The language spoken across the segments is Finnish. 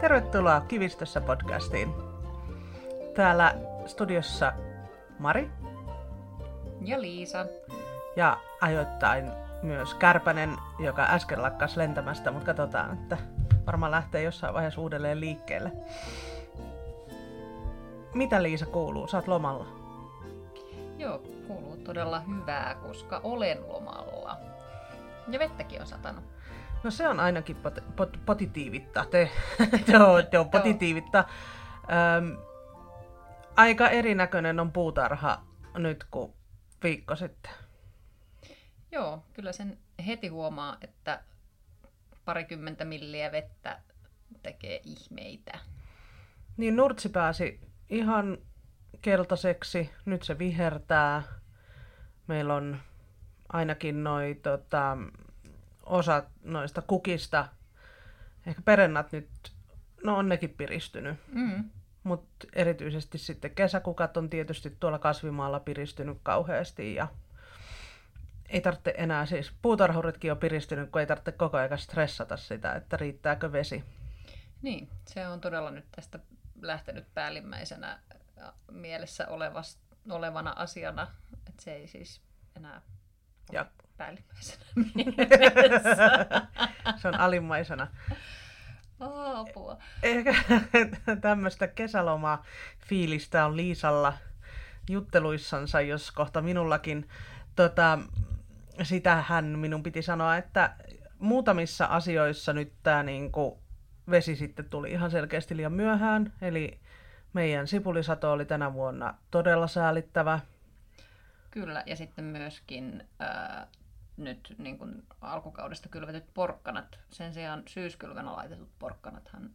Tervetuloa Kivistössä podcastiin. Täällä studiossa Mari Ja Liisa. ja ajoittain myös Kärpänen, joka äsken lakkas lentämästä, mutta katsotaan, että varmaan lähtee jossain vaiheessa uudelleen liikkeelle. Mitä Liisa kuuluu? Saat lomalla. Joo, kuuluu todella hyvää, koska olen lomalla. Ja vettäkin on satanut. No se on ainakin pot, pot, positiivitta. Te, joo, joo, positiivitta. Öm, aika erinäköinen on puutarha nyt kuin viikko sitten. Joo, kyllä sen heti huomaa, että parikymmentä milliä vettä tekee ihmeitä. Niin Nurtsi pääsi ihan keltaiseksi, nyt se vihertää. Meillä on ainakin noi, tota, osa noista kukista, ehkä perennat nyt, no on nekin piristynyt. Mm. Mutta erityisesti sitten kesäkukat on tietysti tuolla kasvimaalla piristynyt kauheasti ja ei tarvitse enää, siis puutarhuritkin on piristynyt, kun ei tarvitse koko ajan stressata sitä, että riittääkö vesi. Niin, se on todella nyt tästä lähtenyt päällimmäisenä mielessä olevas, olevana asiana, että se ei siis enää Ja päällimmäisenä mielessä. se on alimmaisena. Apua. Ehkä tämmöistä kesälomaa fiilistä on Liisalla jutteluissansa, jos kohta minullakin. Tota, sitähän minun piti sanoa, että muutamissa asioissa nyt tämä niinku vesi sitten tuli ihan selkeästi liian myöhään. Eli meidän sipulisato oli tänä vuonna todella säälittävä. Kyllä, ja sitten myöskin ää, nyt niin kuin alkukaudesta kylvetyt porkkanat, sen sijaan syyskylvönä laitetut porkkanathan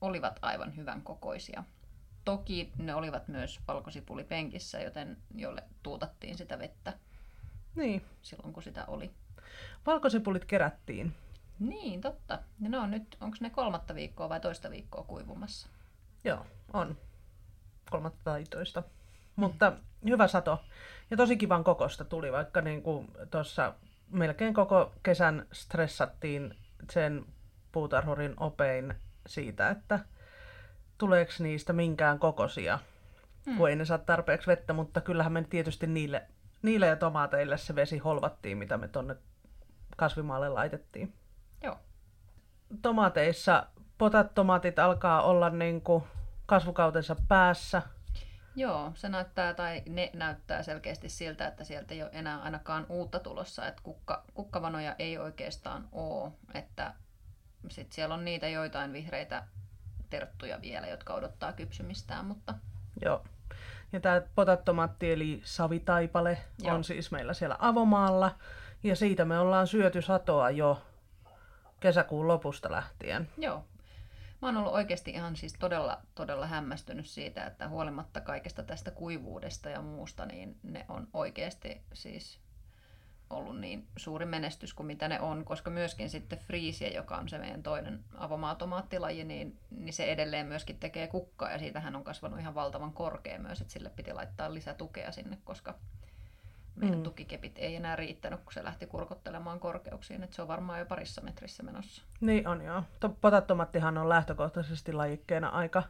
olivat aivan hyvän kokoisia. Toki ne olivat myös valkosipulipenkissä, joten jolle tuutattiin sitä vettä Niin, silloin, kun sitä oli. valkosipulit kerättiin. Niin, totta. Ja ne on nyt, onko ne kolmatta viikkoa vai toista viikkoa kuivumassa? Joo, on. Kolmatta tai toista. Mutta hyvä sato. Ja tosi kivan kokosta tuli, vaikka niin kuin tuossa melkein koko kesän stressattiin sen puutarhurin opein siitä, että tuleeko niistä minkään kokosia, Hmm. kun ei ne saa tarpeeksi vettä, mutta kyllähän me tietysti niille, niille ja tomaateille se vesi holvattiin, mitä me tonne kasvimaalle laitettiin. Joo. Tomaateissa potattomaatit alkaa olla niin kuin kasvukautensa päässä. Joo, se näyttää, tai ne näyttää selkeästi siltä, että sieltä ei ole enää ainakaan uutta tulossa, että kukka, kukkavanoja ei oikeastaan ole, että sit siellä on niitä joitain vihreitä terttuja vielä, jotka odottaa kypsymistään, mutta Joo. Ja tämä potattomaatti eli savitaipale Joo. on siis meillä siellä avomaalla. Ja siitä me ollaan syöty satoa jo kesäkuun lopusta lähtien. joo. Mä oon ollut oikeasti ihan siis todella, todella hämmästynyt siitä, että huolimatta kaikesta tästä kuivuudesta ja muusta, niin ne on oikeasti siis ollut niin suuri menestys kuin mitä ne on, koska myöskin sitten Friisiä, joka on se meidän toinen avomaatomaattilaji, niin, niin se edelleen myöskin tekee kukkaa ja siitähän on kasvanut ihan valtavan korkea myös, että sille piti laittaa lisätukea sinne, koska meidän Mm. tukikepit ei enää riittänyt, kun se lähti kurkottelemaan korkeuksiin, että se on varmaan jo parissa metrissä menossa. Niin on joo. To- Potattomattihan on lähtökohtaisesti lajikkeena aika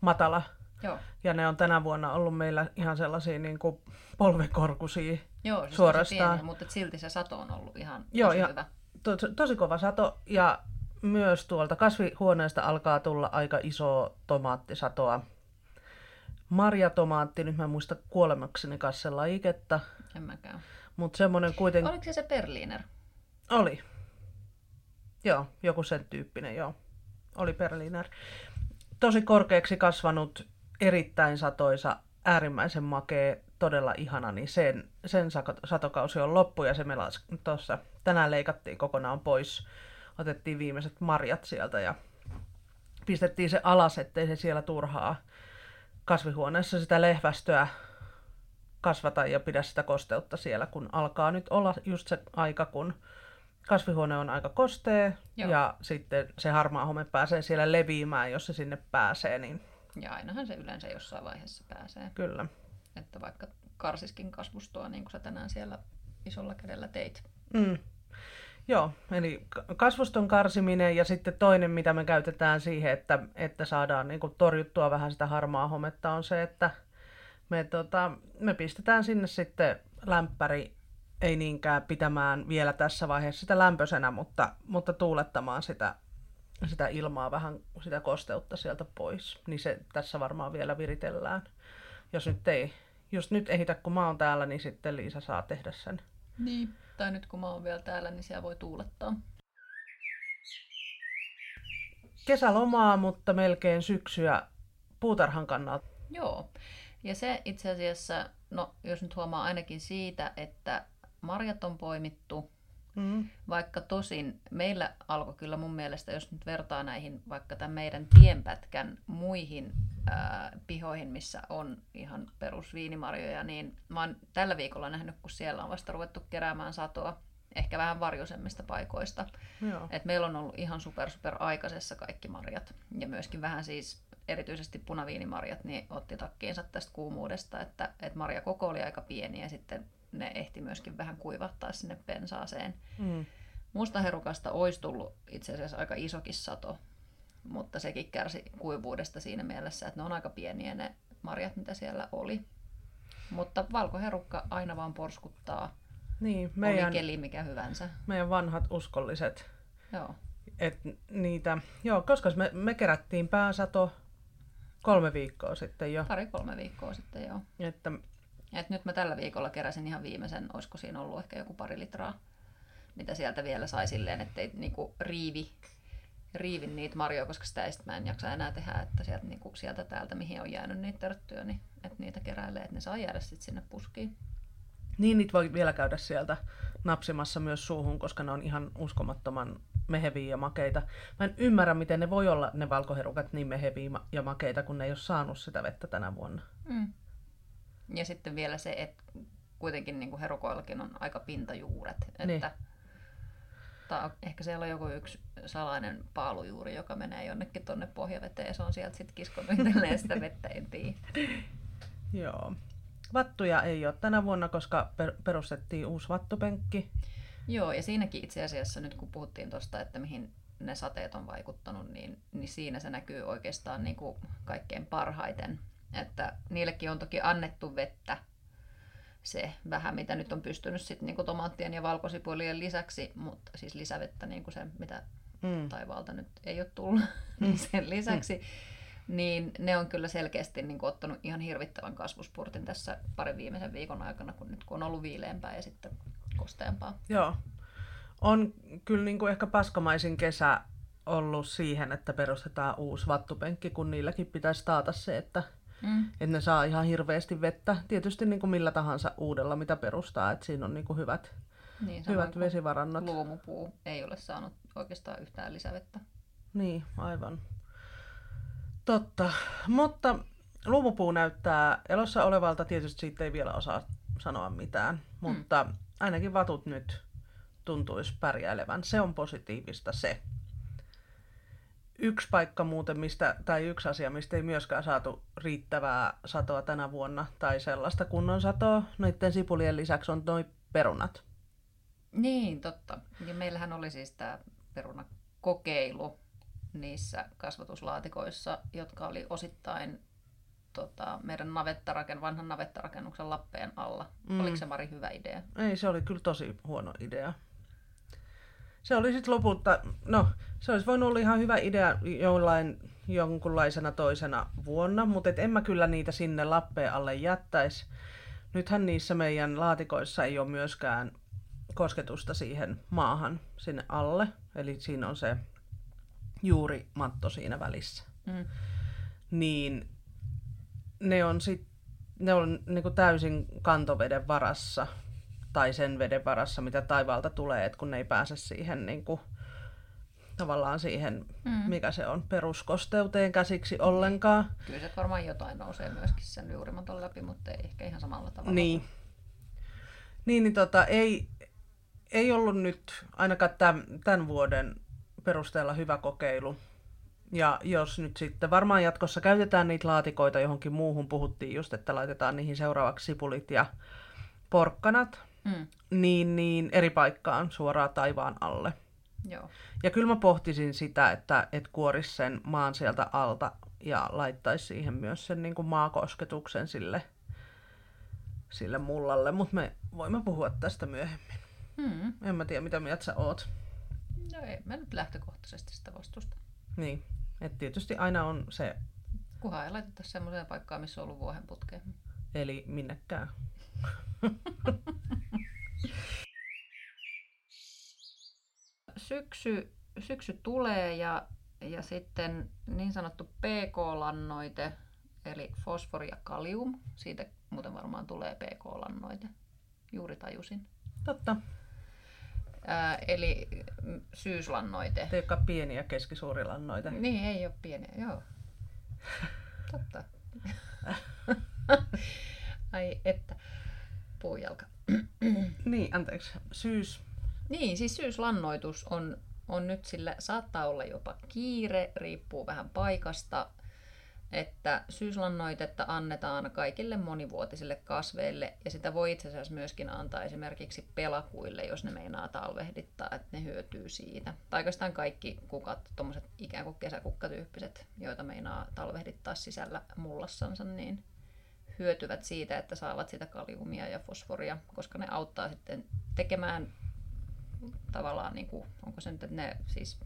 matala. Joo, Ja ne on tänä vuonna ollut meillä ihan sellaisia niin kuin polvekorkuisia. Joo siis Suorastaan. Tosi pieni, mutta et silti se sato on ollut ihan Joo, tosi ja- hyvä. To- tosi kova sato. Ja myös tuolta kasvihuoneesta alkaa tulla aika iso tomaattisatoa. Marjatomaatti, nyt mä en muista kuolemakseni kanssa sen lajiketta, En mäkään. mutta semmoinen kuitenkin Oliko se se Berliner? oli. Joo, joku sen tyyppinen, joo. Oli Berliner. Tosi korkeaksi kasvanut, erittäin satoisa, äärimmäisen makea, todella ihana, niin sen, sen satokausi on loppu ja se me tuossa tänään leikattiin kokonaan pois. Otettiin viimeiset marjat sieltä ja pistettiin se alas, ettei se siellä turhaa kasvihuoneessa sitä lehvästöä kasvata ja pidä sitä kosteutta siellä, kun alkaa nyt olla just se aika, kun kasvihuone on aika kostea Joo. ja sitten se harmaa home pääsee siellä leviämään, jos se sinne pääsee, niin Ja ainahan se yleensä jossain vaiheessa pääsee. kyllä. Että vaikka karsiskin kasvustoa, niin kuin sä tänään siellä isolla kädellä teit. Mm. Joo, eli kasvuston karsiminen ja sitten toinen, mitä me käytetään siihen, että, että saadaan niin torjuttua vähän sitä harmaa hometta, on se, että me, tota, me pistetään sinne sitten lämpäri, ei niinkään pitämään vielä tässä vaiheessa sitä lämpöisenä, mutta, mutta tuulettamaan sitä, sitä ilmaa vähän, sitä kosteutta sieltä pois. Niin se tässä varmaan vielä viritellään. Jos nyt ei, jos nyt ehitä, kun mä oon täällä, niin sitten Liisa saa tehdä sen. Niin, tai nyt kun mä oon vielä täällä, niin siellä voi tuulettaa. Kesälomaa, mutta melkein syksyä puutarhan kannalta. Joo, ja se itse asiassa, no jos nyt huomaa ainakin siitä, että marjat on poimittu, mm. vaikka tosin meillä alkoi kyllä mun mielestä, jos nyt vertaa näihin vaikka tämän meidän tienpätkän muihin ää, pihoihin, missä on ihan perusviinimarjoja, niin mä oon tällä viikolla nähnyt, kun siellä on vasta ruvettu keräämään satoa, ehkä vähän varjoisemmista paikoista. Et meillä on ollut ihan super super aikaisessa kaikki marjat ja myöskin vähän siis erityisesti punaviinimarjat niin otti takkiinsa tästä kuumuudesta, että, että marja koko oli aika pieni ja sitten ne ehti myöskin vähän kuivattaa sinne pensaaseen. Mm. Mustaherukasta olisi tullut itse asiassa aika isokin sato, mutta sekin kärsi kuivuudesta siinä mielessä, että ne on aika pieniä ne marjat, mitä siellä oli. Mutta valkoherukka aina vaan porskuttaa. Niin, meidän, oli keli mikä hyvänsä. Meidän vanhat uskolliset. Joo. Et niitä, joo, koska me, me kerättiin pääsato kolme viikkoa sitten jo. Pari-kolme viikkoa sitten joo. Että et nyt mä tällä viikolla keräsin ihan viimeisen, olisiko siinä ollut ehkä joku pari litraa, mitä sieltä vielä sai silleen, ettei niinku riivi, riivin niitä marjoja, koska sitä ei sit mä en jaksa enää tehdä, että sieltä, niinku, sieltä täältä, mihin on jäänyt niitä törttyjä, niin että niitä keräilee, että ne saa jäädä sitten sinne puskiin. Niin, niitä voi vielä käydä sieltä napsimassa myös suuhun, koska ne on ihan uskomattoman meheviä ja makeita. Mä en ymmärrä, miten ne voi olla ne valkoherukat niin meheviä ja makeita, kun ne ei ole saanut sitä vettä tänä vuonna. Mm. Ja sitten vielä se, että kuitenkin niin kuin herukoillakin on aika pintajuuret. Että niin. tai ehkä siellä on joku yksi salainen paalujuuri, joka menee jonnekin tuonne pohjaveteen ja se on sieltä sitten kiskonut sitä vettä, en tiedä. Joo. Vattuja ei ole tänä vuonna, koska perustettiin uusi vattupenkki. Joo, ja siinäkin itse asiassa nyt kun puhuttiin tuosta, että mihin ne sateet on vaikuttanut, niin, niin siinä se näkyy oikeastaan niin kuin kaikkein parhaiten. Että niillekin on toki annettu vettä se vähän, mitä nyt on pystynyt sitten niin tomaattien ja valkosipulien lisäksi, mutta siis lisävettä niin kuin se, mitä mm. taivaalta nyt ei ole tullut, niin sen lisäksi, mm. niin ne on kyllä selkeästi niin kuin ottanut ihan hirvittävän kasvuspurtin tässä parin viimeisen viikon aikana, kun nyt kun on ollut viileämpää ja sitten kosteampaa. Joo. On kyllä niin kuin ehkä paskamaisin kesä ollut siihen, että perustetaan uusi vattupenkki, kun niilläkin pitäisi taata se, että Mm. Että ne saa ihan hirveästi vettä. Tietysti niin kuin millä tahansa uudella, mitä perustaa, että siinä on niin kuin hyvät, niin, hyvät vesivarannot. Luomupuu ei ole saanut oikeastaan yhtään lisävettä. Niin, aivan. Totta. Mutta luomupuu näyttää elossa olevalta. Tietysti siitä ei vielä osaa sanoa mitään. Mutta mm. ainakin vatut nyt tuntuisi pärjäilevän. Se on positiivista se yksi paikka muuten, mistä, tai yksi asia, mistä ei myöskään saatu riittävää satoa tänä vuonna, tai sellaista kunnon satoa, noiden sipulien lisäksi on noin perunat. Niin, totta. Ja meillähän oli siis tämä perunakokeilu niissä kasvatuslaatikoissa, jotka oli osittain tota, meidän navettaraken, vanhan navettarakennuksen lappeen alla. Mm. Oliko se Mari hyvä idea? Ei, se oli kyllä tosi huono idea se oli sitten lopulta, no se olisi voinut olla ihan hyvä idea jollain jonkunlaisena toisena vuonna, mutta et en mä kyllä niitä sinne lappeen alle jättäisi. Nythän niissä meidän laatikoissa ei ole myöskään kosketusta siihen maahan sinne alle, eli siinä on se juuri matto siinä välissä. Mm. Niin ne on sitten ne on niinku täysin kantoveden varassa tai sen veden varassa, mitä taivaalta tulee, että kun ne ei pääse siihen niin kuin, tavallaan siihen, mm. mikä se on, peruskosteuteen käsiksi ollenkaan. Kyllä se varmaan jotain nousee myöskin sen juurimaton läpi, mutta ei ehkä ihan samalla tavalla. Niin. Niin, niin tota, ei, ei ollut nyt ainakaan tämän, tämän vuoden perusteella hyvä kokeilu. Ja jos nyt sitten varmaan jatkossa käytetään niitä laatikoita johonkin muuhun, puhuttiin just, että laitetaan niihin seuraavaksi sipulit ja porkkanat, Mm. niin, niin eri paikkaan suoraan taivaan alle. Joo. Ja kyllä mä pohtisin sitä, että et kuoris sen maan sieltä alta ja laittaisi siihen myös sen niin kuin maakosketuksen sille, sille mullalle, mutta me voimme puhua tästä myöhemmin. Mm. En mä tiedä, mitä mieltä sä oot. No ei mä nyt lähtökohtaisesti sitä vastusta. Niin, että tietysti aina on se, Kunhan ei laiteta semmoiseen paikkaan, missä on ollut vuohen putkeen. eli minnekään. Syksy, syksy tulee ja, ja sitten niin sanottu PK-lannoite, eli fosfori ja kalium. Siitä muuten varmaan tulee PK-lannoite. Juuri tajusin. Totta, Ää, eli syyslannoite. te joka pieni ja keskisuuri lannoite. Niin, ei ole pieniä, joo. Totta. Ai että, puujalka. Niin, anteeksi, syys. Niin, siis syyslannoitus on, on nyt sillä, saattaa olla jopa kiire, riippuu vähän paikasta, että syyslannoitetta annetaan kaikille monivuotisille kasveille ja sitä voi itse asiassa myöskin antaa esimerkiksi pelakuille, jos ne meinaa talvehdittaa, että ne hyötyy siitä. Tai oikeastaan kaikki kukat, tuommoiset ikään kuin kesäkukkatyyppiset, joita meinaa talvehdittaa sisällä mullassansa, niin hyötyvät siitä, että saavat sitä kaliumia ja fosforia, koska ne auttaa sitten tekemään tavallaan, niin kuin, onko se nyt, että ne siis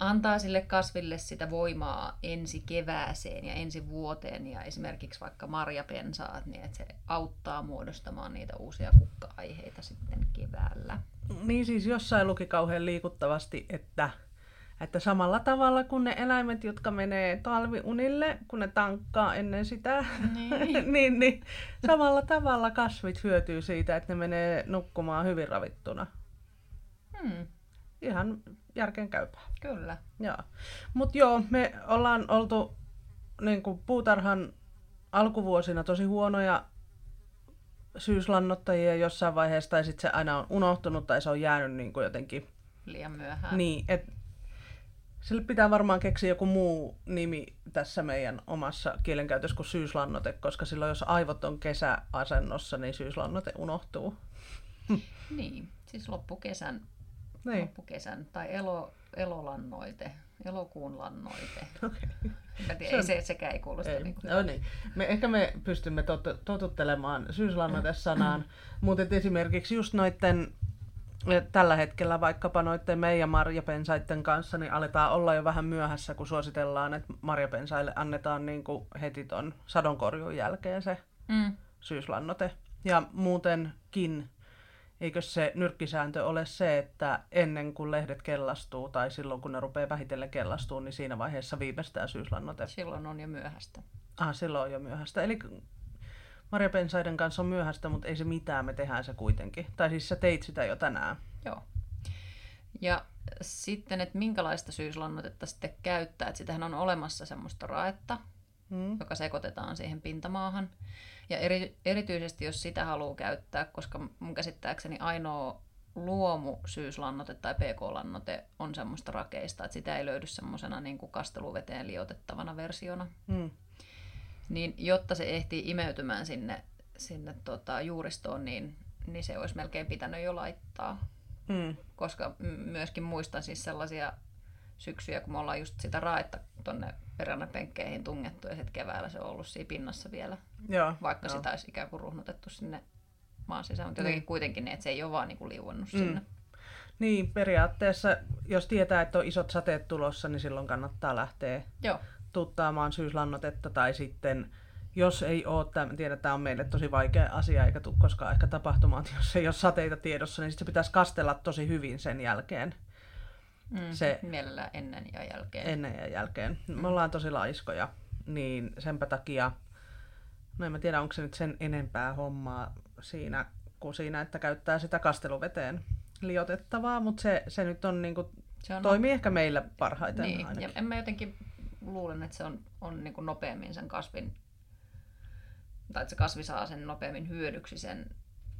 antaa sille kasville sitä voimaa ensi kevääseen ja ensi vuoteen ja esimerkiksi vaikka marjapensaat, niin että se auttaa muodostamaan niitä uusia kukka-aiheita sitten keväällä. Niin siis jossain luki kauhean liikuttavasti, että, että samalla tavalla kuin ne eläimet, jotka menee talviunille, kun ne tankkaa ennen sitä, Niin. niin, niin samalla tavalla kasvit hyötyy siitä, että ne menee nukkumaan hyvin ravittuna. Hmm, Ihan järkeen käypää. kyllä. Joo. Mutta joo, me ollaan oltu niin kuin puutarhan alkuvuosina tosi huonoja syyslannottajia jossain vaiheessa, tai sitten se aina on unohtunut, tai se on jäänyt niin kuin jotenkin Liian myöhään. niin, et sille pitää varmaan keksiä joku muu nimi tässä meidän omassa kielenkäytössä kuin syyslannote, koska silloin jos aivot on kesäasennossa, niin syyslannote unohtuu. Niin, siis loppukesän, Niin. loppukesän tai elo, elolannoite, elokuun lannoite. Okay. Mä tiedän, Se ei on- se, sekään ei kuulosta Ei. niin kuin... No niin. Me, ehkä me pystymme tot, totuttelemaan syyslannoite-sanaan, mutta esimerkiksi just noitten tällä hetkellä vaikkapa noiden meidän marjapensaiden kanssa, niin aletaan olla jo vähän myöhässä, kun suositellaan, että marjapensaille annetaan niin kuin heti ton sadonkorjun jälkeen se Mm. syyslannote. Ja muutenkin, eikö se nyrkkisääntö ole se, että ennen kuin lehdet kellastuu tai silloin kun ne rupeaa vähitellen kellastuu, niin siinä vaiheessa viimeistään syyslannote. Silloin on jo myöhäistä. Ah, silloin on jo myöhäistä. Eli marjapensaiden kanssa on myöhäistä, mutta ei se mitään, me tehdään se kuitenkin. Tai siis sä teit sitä jo tänään. Joo. Ja sitten, että minkälaista syyslannotetta sitten käyttää. Että sitähän on olemassa semmoista raetta, Mm. joka sekoitetaan siihen pintamaahan. Ja eri, erityisesti jos sitä haluaa käyttää, koska mun käsittääkseni ainoa luomu syyslannote tai pk-lannote on semmoista rakeista, että sitä ei löydy semmoisena niin kuin kasteluveteen liotettavana versiona. Mm. Niin jotta se ehtii imeytymään sinne, sinne tota, juuristoon, niin, niin se olisi melkein pitänyt jo laittaa. Mm. Koska myöskin muistan siis sellaisia syksyjä, kun me ollaan just sitä raetta tonne peränapenkkeihin tungettu ja sitten keväällä se on ollut siinä pinnassa vielä, Joo. vaikka joo. sitä olisi ikään kuin ruhnutettu sinne maan sisään, mutta jotenkin Niin. kuitenkin niin, että se ei ole vaan niin kuin Mm. sinne. Niin, periaatteessa, jos tietää, että on isot sateet tulossa, niin silloin kannattaa lähteä Joo, tuuttaamaan syyslannotetta tai sitten jos ei ole, tämä, tiedän, tämä on meille tosi vaikea asia eikä tule koskaan ehkä tapahtumaan, jos ei ole sateita tiedossa, niin sitten se pitäisi kastella tosi hyvin sen jälkeen, mm. Se- mielellään ennen ja jälkeen. ennen ja jälkeen. Me ollaan tosi laiskoja, niin senpä takia, no en mä tiedä, onko se nyt sen enempää hommaa siinä, kuin siinä, että käyttää sitä kasteluveteen liotettavaa, mutta se, se nyt on niinku, se on toimii ehkä meillä parhaiten Niin, ja en mä jotenkin luulen, että se on, on niin kuin nopeammin sen kasvin, tai että se kasvi saa sen nopeammin hyödyksi sen,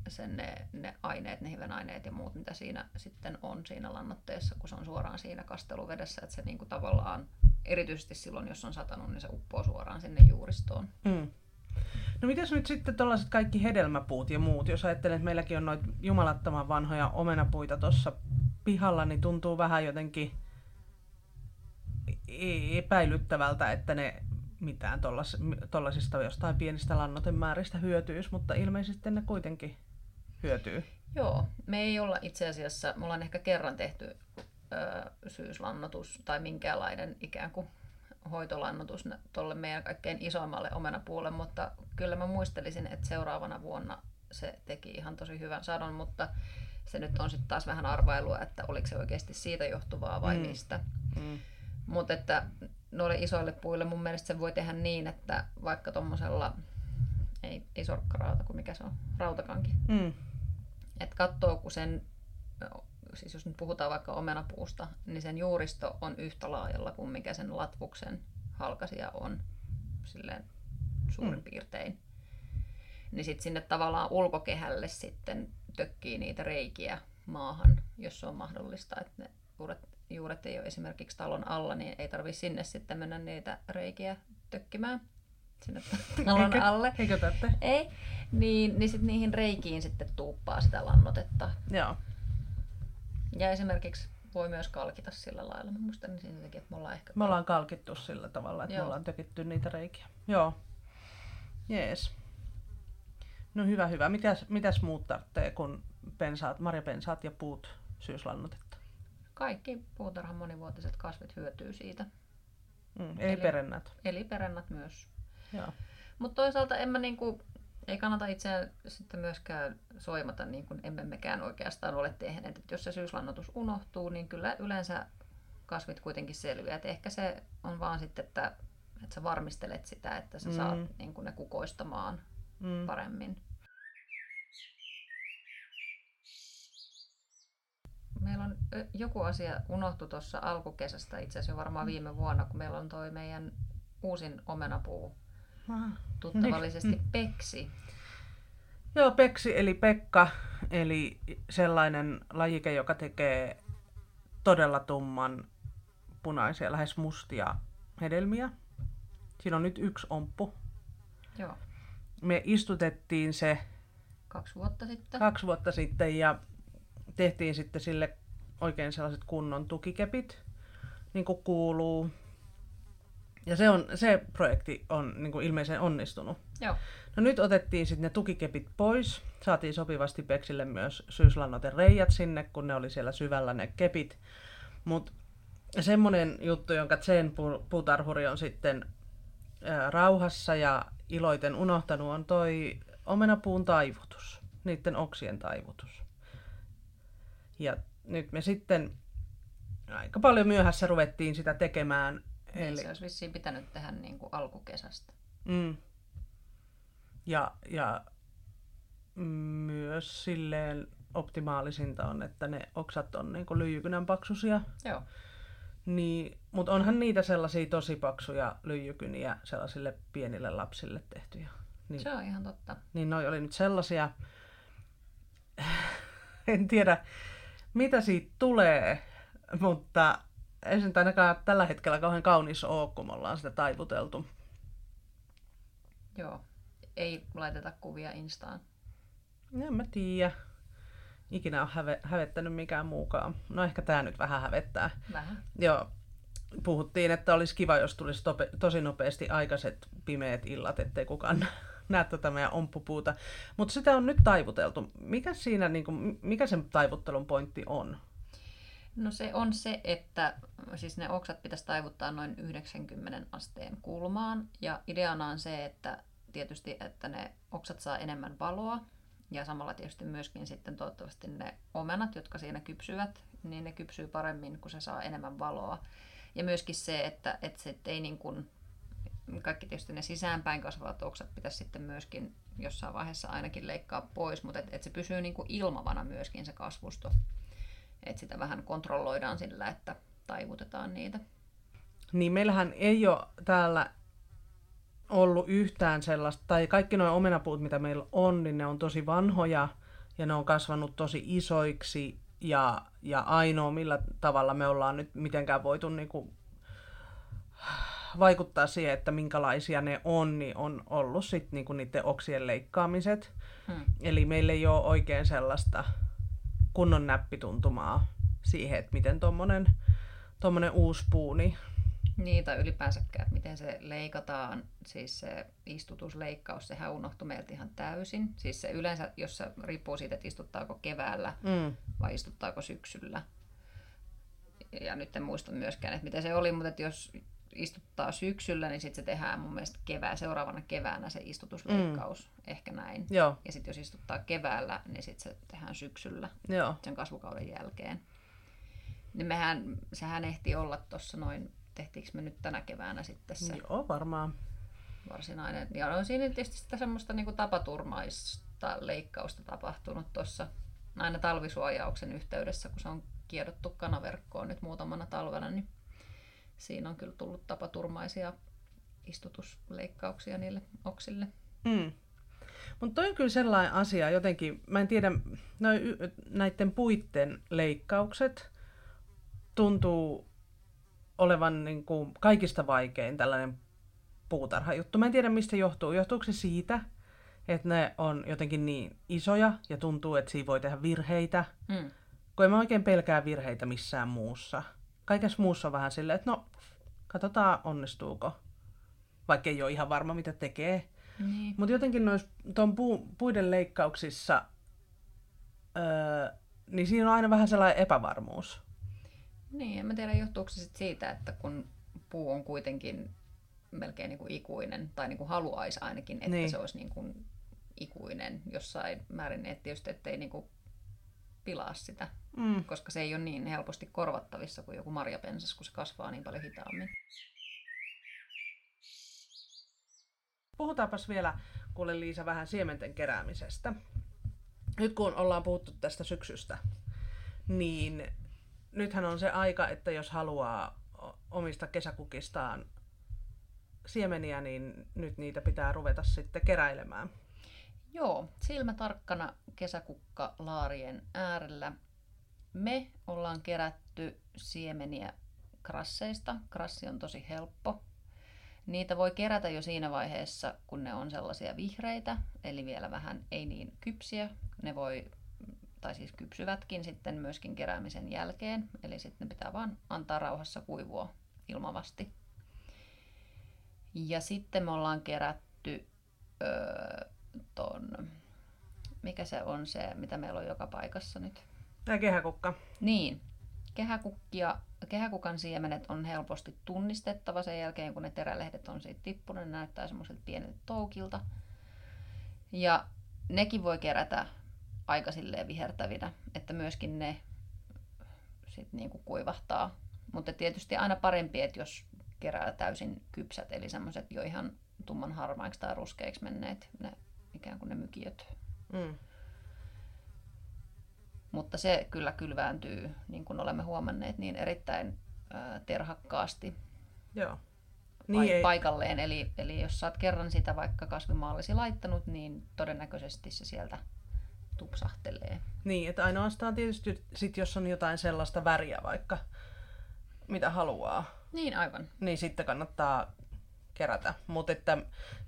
sen ne, ne aineet, ne hivenaineet ja muut, mitä siinä sitten on siinä lannoitteessa, kun se on suoraan siinä kasteluvedessä, että se niin kuin tavallaan, erityisesti silloin, jos on satanut, niin se uppoo suoraan sinne juuristoon. Mm. No mitäs nyt sitten tuollaiset kaikki hedelmäpuut ja muut, jos ajattelee, että meilläkin on noita jumalattoman vanhoja omenapuita tuossa pihalla, niin tuntuu vähän jotenkin epäilyttävältä, että ne mitään tuollaisista jostain pienistä lannoitemääristä hyötyisi, mutta ilmeisesti ne kuitenkin hyötyy. Joo, me ei olla itse asiassa, me ollaan ehkä kerran tehty ö, syyslannotus tai minkäänlainen ikään kuin hoitolannotus tuolle meidän kaikkein isoimmalle omenapuulle, mutta kyllä mä muistelisin, että seuraavana vuonna se teki ihan tosi hyvän sadon, mutta se nyt on sitten taas vähän arvailua, että oliko se oikeasti siitä johtuvaa vai mm. mistä. Mm. Mutta että noille isoille puille mun mielestä se voi tehdä niin, että vaikka tuommoisella, ei, ei sorkkarauta, kuin mikä se on, rautakanki. Mm. Että katsoo, kun sen, siis jos nyt puhutaan vaikka omenapuusta, niin sen juuristo on yhtä laajalla kuin mikä sen latvuksen halkasia on silleen suurin mm. piirtein. Niin sitten sinne tavallaan ulkokehälle sitten tökkii niitä reikiä maahan, jos se on mahdollista, että ne juuret juuret ei ole esimerkiksi talon alla, niin ei tarvitse sinne sitten mennä niitä reikiä tökkimään sinne talon Eikö? alle. Eikö tätte? Ei. Niin, niin sitten niihin reikiin sitten tuuppaa sitä lannotetta. Joo. Ja esimerkiksi voi myös kalkita sillä lailla. Mä muistan niin siinä että me ollaan ehkä... Me ollaan kalkittu sillä tavalla, että Joo. me ollaan tökitty niitä reikiä. Joo. Jees. No hyvä, hyvä. Mitäs, mitäs muut tarvitsee, kun pensaat, marjapensaat ja puut syyslannotetta? Kaikki puutarhan monivuotiset kasvit hyötyy siitä. Mm, eli, eli perennät. Eli perennät myös. Mutta toisaalta en mä niinku, ei kannata itseään sitten myöskään soimata niin kuin emme mekään oikeastaan ole tehneet. Et jos se syyslannotus unohtuu, niin kyllä yleensä kasvit kuitenkin selviää. Et ehkä se on vaan sitten, että, että sä varmistelet sitä, että sä mm. saat niin kuin ne kukoistamaan mm. paremmin. Meillä on joku asia unohtu tuossa alkukesästä, itse asiassa jo varmaan viime vuonna, kun meillä on toi meidän uusin omenapuu tuttavallisesti niin. Peksi. Joo, Peksi eli Pekka, eli sellainen lajike, joka tekee todella tumman punaisia, lähes mustia hedelmiä. Siinä on nyt yksi omppu. Joo. Me istutettiin se kaksi vuotta sitten. Kaksi vuotta sitten ja tehtiin sitten sille oikein sellaiset kunnon tukikepit, niin kuin kuuluu. Ja se, on, se projekti on niin kuin ilmeisen onnistunut. Joo. No nyt otettiin sitten ne tukikepit pois. Saatiin sopivasti Peksille myös syyslannoten reijät sinne, kun ne oli siellä syvällä ne kepit. Mutta semmoinen juttu, jonka Zen puutarhuri on sitten ää, rauhassa ja iloiten unohtanut, on toi omenapuun taivutus, niiden oksien taivutus. Ja nyt me sitten aika paljon myöhässä ruvettiin sitä tekemään. Niin, eli... Se olisi vissiin pitänyt tehdä niin kuin alkukesästä. Mm. Ja, ja myös silleen optimaalisinta on, että ne oksat on niin lyijykynän paksusia. Joo. Niin, mutta onhan niitä sellaisia tosi paksuja lyijykyniä sellaisille pienille lapsille tehtyjä. Niin, se on ihan totta. Niin noi oli nyt sellaisia, en tiedä, mitä siitä tulee, mutta ei se nyt ainakaan tällä hetkellä kauhean kaunis ole, kun me ollaan sitä taivuteltu. Joo, ei laiteta kuvia Instaan. En mä tiedä. Ikinä on häve, hävettänyt mikään muukaan. No ehkä tämä nyt vähän hävettää. Vähän. Joo. Puhuttiin, että olisi kiva, jos tulisi tope, tosi nopeasti aikaiset pimeät illat, ettei kukaan näe tätä meidän omppupuuta. Mutta sitä on nyt taivuteltu. Mikä siinä, niin kuin, mikä sen taivuttelun pointti on? No se on se, että siis ne oksat pitäisi taivuttaa noin 90 asteen kulmaan. Ja ideana on se, että tietysti, että ne oksat saa enemmän valoa. Ja samalla tietysti myöskin sitten toivottavasti ne omenat, jotka siinä kypsyvät, niin ne kypsyy paremmin, kun se saa enemmän valoa. Ja myöskin se, että, että se ei niin kuin kaikki tietysti ne sisäänpäin kasvavat oksat pitäisi sitten myöskin jossain vaiheessa ainakin leikkaa pois, mutta että et se pysyy niin kuin ilmavana myöskin se kasvusto. Että sitä vähän kontrolloidaan sillä, että taivutetaan niitä. Niin meillähän ei ole täällä ollut yhtään sellaista, tai kaikki nuo omenapuut, mitä meillä on, niin ne on tosi vanhoja ja ne on kasvanut tosi isoiksi ja, ja ainoa millä tavalla me ollaan nyt mitenkään voitu niin kuin vaikuttaa siihen, että minkälaisia ne on, niin on ollut sitten niinku niiden oksien leikkaamiset. Hmm. Eli meillä ei ole oikein sellaista kunnon näppituntumaa siihen, että miten tuommoinen tommonen uusi puu, niin niin, tai ylipäänsäkään, että miten se leikataan, siis se istutusleikkaus, sehän unohtui meiltä ihan täysin. Siis se yleensä, jos se riippuu siitä, että istuttaako keväällä mm. vai istuttaako syksyllä. Ja nyt en muista myöskään, että miten se oli, mutta että jos istuttaa syksyllä, niin sitten se tehdään mun mielestä kevää, seuraavana keväänä se istutusleikkaus, mm. ehkä näin. Joo. Ja sitten jos istuttaa keväällä, niin sitten se tehdään syksyllä Joo. sen kasvukauden jälkeen. Niin mehän, sehän ehti olla tuossa noin tehtiinkö me nyt tänä keväänä sitten se Joo, varmaan. varsinainen. Ja on siinä tietysti sitä semmoista niin kuin tapaturmaista leikkausta tapahtunut tuossa aina talvisuojauksen yhteydessä, kun se on kiedottu kanaverkkoon nyt muutamana talvena, niin siinä on kyllä tullut tapaturmaisia istutusleikkauksia niille oksille. Mm. Mutta toi on kyllä sellainen asia jotenkin, mä en tiedä, noi, näiden puitten leikkaukset tuntuu olevan niin kuin kaikista vaikein tällainen puutarhajuttu. Mä en tiedä, mistä johtuu. Johtuuko se siitä, että ne on jotenkin niin isoja ja tuntuu, että siinä voi tehdä virheitä? Mm. Kun en mä oikein pelkää virheitä missään muussa. Kaikessa muussa on vähän silleen, että no, katsotaan onnistuuko. Vaikka ei ole ihan varma, mitä tekee. Niin. Mutta jotenkin noissa tuon pu, puiden leikkauksissa, öö, niin siinä on aina vähän sellainen epävarmuus. Niin, en mä tiedä johtuuko se sit siitä, että kun puu on kuitenkin melkein niin kuin ikuinen, tai niin kuin haluaisi ainakin, että niin. se olisi niin kuin ikuinen jossain määrin, että tietysti ettei niin kuin pilaa sitä, mm. koska se ei ole niin helposti korvattavissa kuin joku marjapensas, kun se kasvaa niin paljon hitaammin. Puhutaanpas vielä, kuule Liisa, vähän siementen keräämisestä. Nyt kun ollaan puhuttu tästä syksystä, niin nythän on se aika, että jos haluaa omista kesäkukistaan siemeniä, niin nyt niitä pitää ruveta sitten keräilemään. Joo, silmä tarkkana kesäkukka laarien äärellä. Me ollaan kerätty siemeniä krasseista. Krassi on tosi helppo. Niitä voi kerätä jo siinä vaiheessa, kun ne on sellaisia vihreitä, eli vielä vähän ei niin kypsiä. Ne voi tai siis kypsyvätkin sitten myöskin keräämisen jälkeen. Eli sitten pitää vaan antaa rauhassa kuivua ilmavasti. Ja sitten me ollaan kerätty öö, ton, mikä se on se, mitä meillä on joka paikassa nyt? Tämä kehäkukka. Niin. Kehäkukkia, kehäkukan siemenet on helposti tunnistettava sen jälkeen, kun ne terälehdet on siitä tippunut. Ne näyttää semmoiselta pieneltä toukilta. Ja nekin voi kerätä aika silleen vihertävinä, että myöskin ne sit niinku kuivahtaa. Mutta tietysti aina parempi, että jos kerää täysin kypsät, eli semmoiset jo ihan tumman harmaiksi tai ruskeiksi menneet, ne ikään kuin ne mykiöt. Mm. Mutta se kyllä kylvääntyy, niin kuin olemme huomanneet, niin erittäin terhakkaasti Joo. Niin ei. paikalleen. Eli, eli jos saat kerran sitä vaikka kasvimaallisi laittanut, niin todennäköisesti se sieltä tupsahtelee. Niin, että ainoastaan tietysti sit, jos on jotain sellaista väriä vaikka, mitä haluaa. Niin, aivan. Niin sitten kannattaa kerätä. Mutta että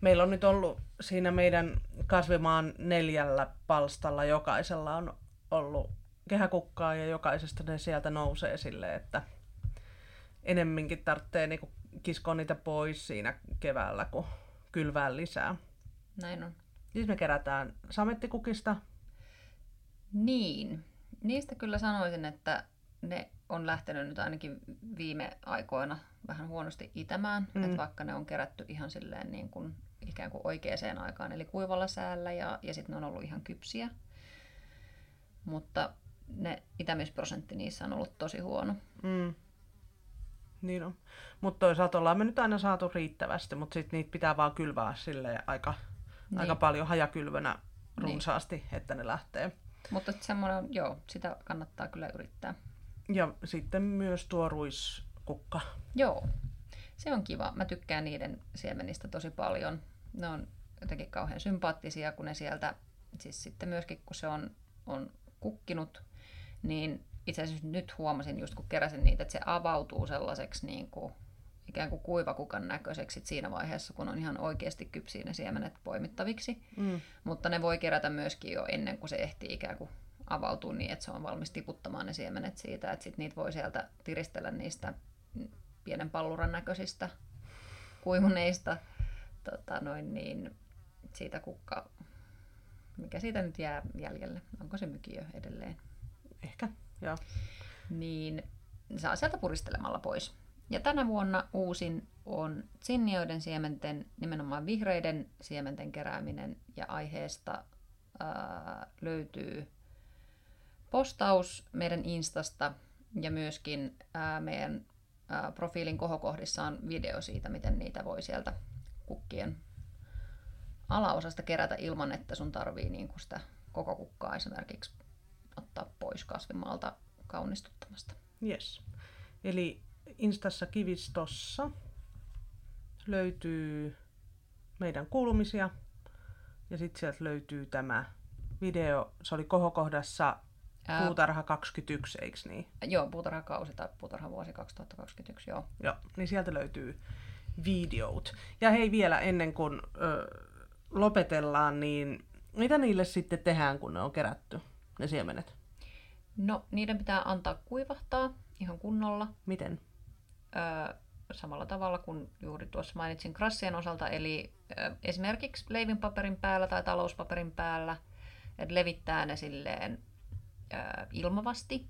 meillä on nyt ollut siinä meidän kasvimaan neljällä palstalla jokaisella on ollut kehäkukkaa ja jokaisesta ne sieltä nousee sille, että enemminkin tarvitsee niinku kiskoa niitä pois siinä keväällä, kun kylvää lisää. Näin on. Siis me kerätään samettikukista, niin, niistä kyllä sanoisin, että ne on lähtenyt nyt ainakin viime aikoina vähän huonosti itämään, mm. että vaikka ne on kerätty ihan silleen niin kuin ikään kuin oikeaan aikaan, eli kuivalla säällä ja, ja sitten ne on ollut ihan kypsiä. Mutta ne itämisprosentti niissä on ollut tosi huono. Mm. Niin on. Mutta toisaalta ollaan me nyt aina saatu riittävästi, mutta sitten niitä pitää vaan kylvää sille aika, niin. aika paljon hajakylvönä runsaasti, niin. että ne lähtee. Mutta semmoinen, joo, sitä kannattaa kyllä yrittää. Ja sitten myös tuo ruiskukka. Joo, se on kiva. Mä tykkään niiden siemenistä tosi paljon. Ne on jotenkin kauhean sympaattisia, kun ne sieltä, siis sitten myöskin kun se on, on kukkinut, niin itse asiassa nyt huomasin just kun keräsin niitä, että se avautuu sellaiseksi niin kuin ikään kuin kuivakukan näköiseksi siinä vaiheessa, kun on ihan oikeasti kypsiä ne siemenet poimittaviksi. Mm. Mutta ne voi kerätä myöskin jo ennen kuin se ehtii ikään kuin avautuu niin, että se on valmis tiputtamaan ne siemenet siitä, että sit niitä voi sieltä tiristellä niistä pienen palluran näköisistä kuivuneista tota noin niin, siitä kukka, mikä siitä nyt jää jäljelle, onko se mykiö edelleen, Ehkä, joo. niin saa sieltä puristelemalla pois. Ja tänä vuonna uusin on sinnioiden siementen, nimenomaan vihreiden siementen kerääminen ja aiheesta ää, löytyy postaus meidän Instasta ja myöskin ää, meidän ää, profiilin kohokohdissa on video siitä, miten niitä voi sieltä kukkien alaosasta kerätä ilman, että sun tarvii niin kuin sitä koko kukkaa esimerkiksi ottaa pois kasvimaalta kaunistuttamasta. Yes. Eli Instassa kivistossa löytyy meidän kuulumisia ja sitten sieltä löytyy tämä video. Se oli kohokohdassa Ää, Puutarha 21, eikö niin? Joo, puutarhakausi tai puutarhavuosi 2021, joo. Joo, niin sieltä löytyy videot. Ja hei vielä ennen kuin ö, lopetellaan, niin mitä niille sitten tehdään, kun ne on kerätty, ne siemenet? No, niiden pitää antaa kuivahtaa ihan kunnolla. Miten? Öö, samalla tavalla kuin juuri tuossa mainitsin krassien osalta, eli ö, esimerkiksi leivinpaperin päällä tai talouspaperin päällä, että levittää ne silleen ilmavasti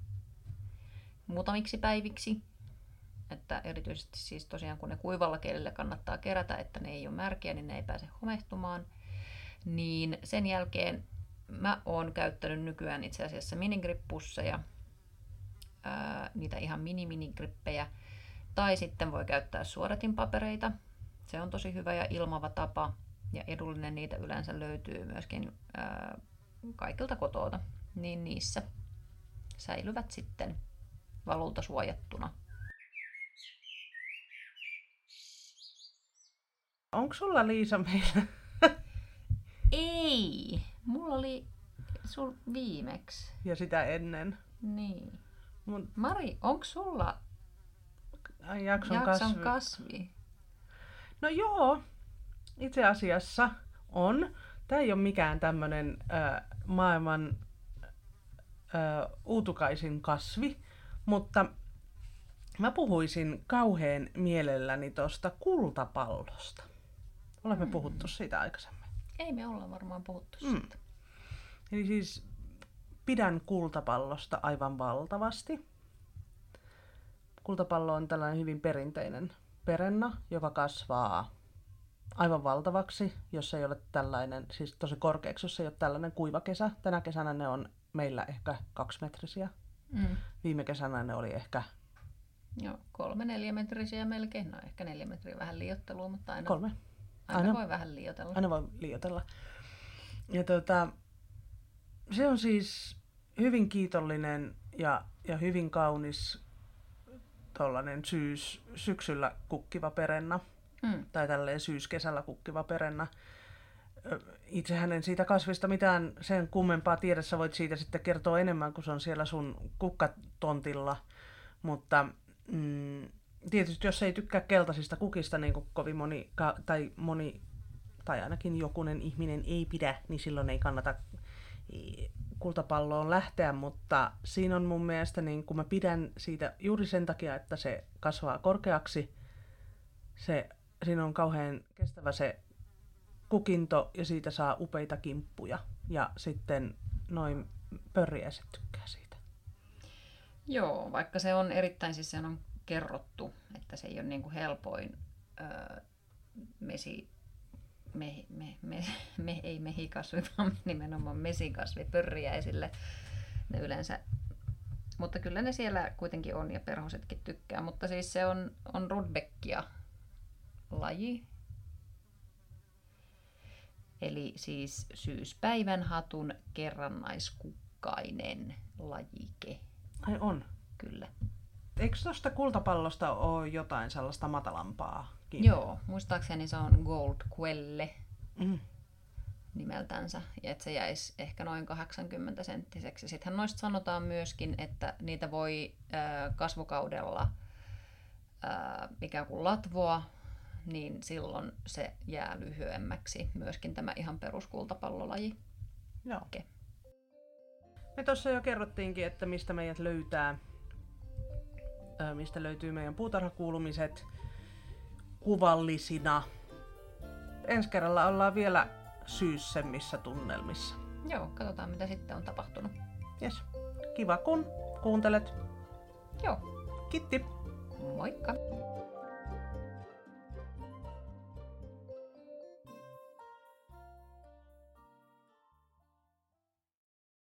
muutamiksi päiviksi. Että erityisesti siis tosiaan kun ne kuivalla kielellä kannattaa kerätä, että ne ei ole märkiä, niin ne ei pääse homehtumaan. Niin sen jälkeen mä oon käyttänyt nykyään itse asiassa minigrippusseja, ää, niitä ihan mini-minigrippejä. Tai sitten voi käyttää suodatinpapereita. Se on tosi hyvä ja ilmava tapa. Ja edullinen niitä yleensä löytyy myöskin ää, kaikilta kotoota. Niin niissä säilyvät sitten valulta suojattuna. Onko sulla Liisa meillä? Ei! Mulla oli sul viimeksi. Ja sitä ennen. Niin. Mun Mari, onko sulla ai, jakson, jakson kasvi. kasvi? No joo, itse asiassa on. Tämä ei ole mikään tämmöinen maailman äh, uutukaisin kasvi, mutta mä puhuisin kauhean mielelläni tuosta kultapallosta. Olemme Mm. puhuttu siitä aikaisemmin. Ei me olla varmaan puhuttu Mm. siitä. Eli siis pidän kultapallosta aivan valtavasti. Kultapallo on tällainen hyvin perinteinen perenna, joka kasvaa aivan valtavaksi, jos ei ole tällainen, siis tosi korkeaksi, jos ei ole tällainen kuiva kesä. Tänä kesänä ne on meillä ehkä kaksimetrisiä. Mm. Viime kesänä ne oli ehkä Joo, kolme neljämetrisiä melkein. No ehkä neljä metriä vähän liottelua, mutta aina, kolme. aina, aina. voi vähän liotella. Aina voi liioitella. Ja tota, se on siis hyvin kiitollinen ja, ja hyvin kaunis tollanen syys, syksyllä kukkiva perenna. Mm. Tai tälleen syyskesällä kukkiva perenna. Itsehän en siitä kasvista mitään sen kummempaa tiedä. Sä voit siitä sitten kertoa enemmän, kun se on siellä sun kukkatontilla. Mutta mm, tietysti jos ei tykkää keltaisista kukista, niin kuin kovin moni, ka- tai moni, tai ainakin jokunen ihminen ei pidä, niin silloin ei kannata i- kultapalloon lähteä, mutta siinä on mun mielestä, niin kun mä pidän siitä juuri sen takia, että se kasvaa korkeaksi, se, siinä on kauhean kestävä se kukinto ja siitä saa upeita kimppuja. Ja sitten noin pörriäiset tykkää siitä. Joo, vaikka se on erittäin, siis on kerrottu, että se ei ole niin kuin helpoin öö, mesi, me, me, me, me, ei mehikasvi, vaan nimenomaan mesikasvi pörriäisille. Ne yleensä, mutta kyllä ne siellä kuitenkin on ja perhosetkin tykkää. Mutta siis se on, on rudbeckia laji. Eli siis syyspäivän hatun kerrannaiskukkainen lajike. Ai on. Kyllä. Eikö tuosta kultapallosta ole jotain sellaista matalampaa? Joo, muistaakseni se on Gold Quelle Mm. nimeltänsä, ja että se jäisi ehkä noin 80 senttiseksi. Sittenhän noista sanotaan myöskin, että niitä voi ö, kasvukaudella ää, ikään kuin latvoa, niin silloin se jää lyhyemmäksi. Myöskin tämä ihan peruskultapallolaji. Joo. Okei. Me tuossa jo kerrottiinkin, että mistä meidät löytää, mistä löytyy meidän puutarhakuulumiset kuvallisina. Ensi kerralla ollaan vielä syyssemmissä tunnelmissa. Joo, katsotaan mitä sitten on tapahtunut. Yes. Kiva kun kuuntelet. Joo, Kitti! moikka!